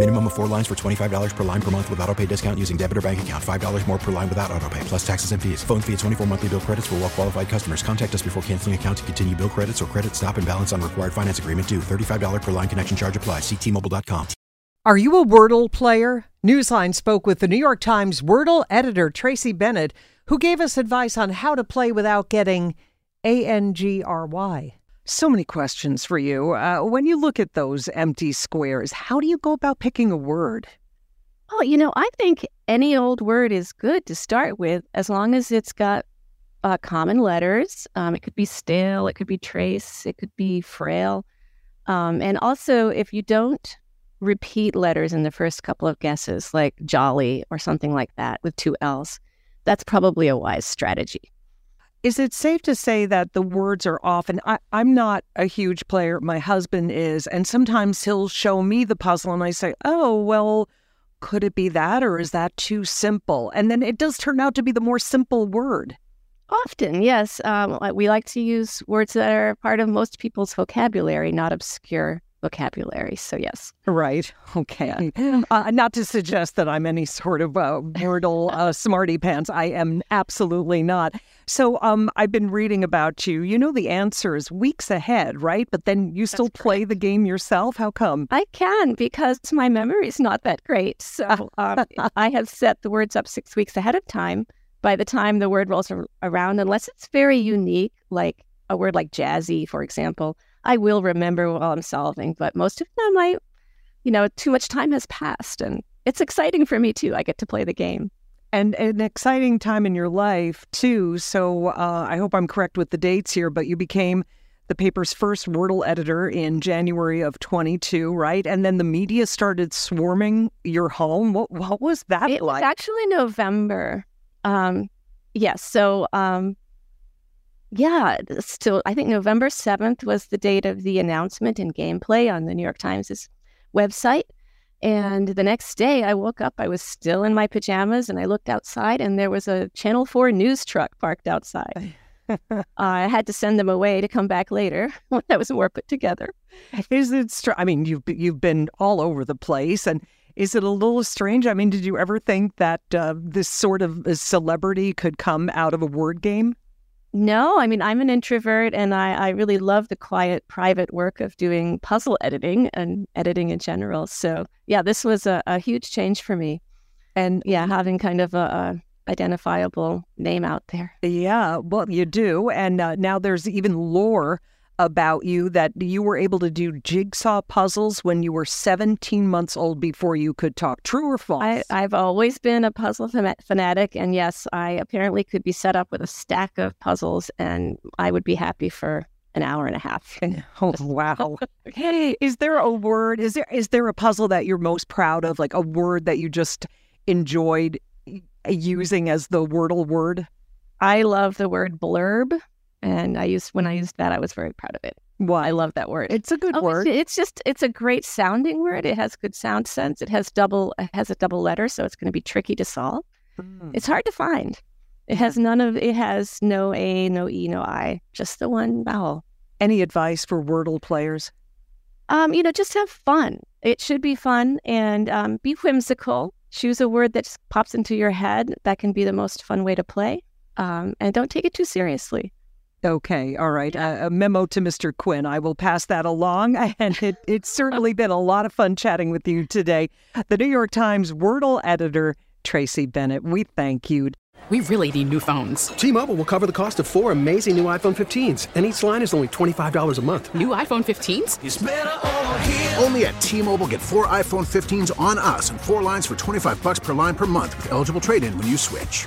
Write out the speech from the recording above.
Minimum of four lines for $25 per line per month with auto pay discount using debit or bank account. $5 more per line without auto pay, plus taxes and fees. Phone fee at 24 monthly bill credits for well qualified customers. Contact us before canceling account to continue bill credits or credit stop and balance on required finance agreement due. $35 per line connection charge applies. Ctmobile.com. Are you a Wordle player? Newsline spoke with the New York Times Wordle editor Tracy Bennett, who gave us advice on how to play without getting A N G R Y. So many questions for you. Uh, when you look at those empty squares, how do you go about picking a word? Oh, you know, I think any old word is good to start with as long as it's got uh, common letters. Um, it could be stale, it could be trace, it could be frail. Um, and also, if you don't repeat letters in the first couple of guesses, like jolly or something like that with two L's, that's probably a wise strategy. Is it safe to say that the words are often? I, I'm not a huge player. My husband is. And sometimes he'll show me the puzzle and I say, oh, well, could it be that or is that too simple? And then it does turn out to be the more simple word. Often, yes. Um, we like to use words that are part of most people's vocabulary, not obscure vocabulary. So, yes. Right. Okay. Uh, not to suggest that I'm any sort of uh, Wordle uh, smarty pants. I am absolutely not. So, um, I've been reading about you. You know the answers weeks ahead, right? But then you still That's play correct. the game yourself. How come? I can because my memory is not that great. So, um, I have set the words up six weeks ahead of time. By the time the word rolls around, unless it's very unique, like a word like jazzy, for example, I will remember while I'm solving. But most of them, I, you know, too much time has passed, and it's exciting for me too. I get to play the game. And an exciting time in your life, too. So uh, I hope I'm correct with the dates here, but you became the paper's first Wordle editor in January of 22, right? And then the media started swarming your home. What, what was that It was actually November. Um, yes. So, um, yeah, still, I think November 7th was the date of the announcement in gameplay on the New York Times' website. And the next day, I woke up, I was still in my pajamas, and I looked outside, and there was a Channel 4 news truck parked outside. I had to send them away to come back later when I was more put together. Is it? Str- I mean, you've you've been all over the place, and is it a little strange? I mean, did you ever think that uh, this sort of uh, celebrity could come out of a word game? No, I mean, I'm an introvert and I, I really love the quiet, private work of doing puzzle editing and editing in general. So, yeah, this was a, a huge change for me. And yeah, having kind of a, a identifiable name out there. Yeah, well, you do, and uh, now there's even lore about you that you were able to do jigsaw puzzles when you were 17 months old before you could talk. True or false? I, I've always been a puzzle fanatic. And yes, I apparently could be set up with a stack of puzzles and I would be happy for an hour and a half. Oh wow! Hey, is there a word? Is there is there a puzzle that you're most proud of? Like a word that you just enjoyed using as the Wordle word? I love the word blurb. And I used when I used that, I was very proud of it. Well, I love that word. It's a good Oh, word. It's, it's just it's a great sounding word. It has good sound sense. It has double it has a double letter, so it's going to be tricky to solve. Mm. It's hard to find. It has none of it has no A, no E, no I, just the one vowel. Any advice for Wordle players? Um, you know, just have fun. It should be fun and um, be whimsical. Choose a word that just pops into your head. That can be the most fun way to play. Um, and don't take it too seriously. Okay, all right. Uh, a memo to Mr. Quinn. I will pass that along. And it, it's certainly been a lot of fun chatting with you today. The New York Times Wordle editor, Tracy Bennett, we thank you. We really need new phones. T-Mobile will cover the cost of four amazing new iPhone 15s, and each line is only $25 a month. New iPhone 15s? Only at T-Mobile get four iPhone 15s on us and four lines for 25 bucks per line per month with eligible trade-in when you switch.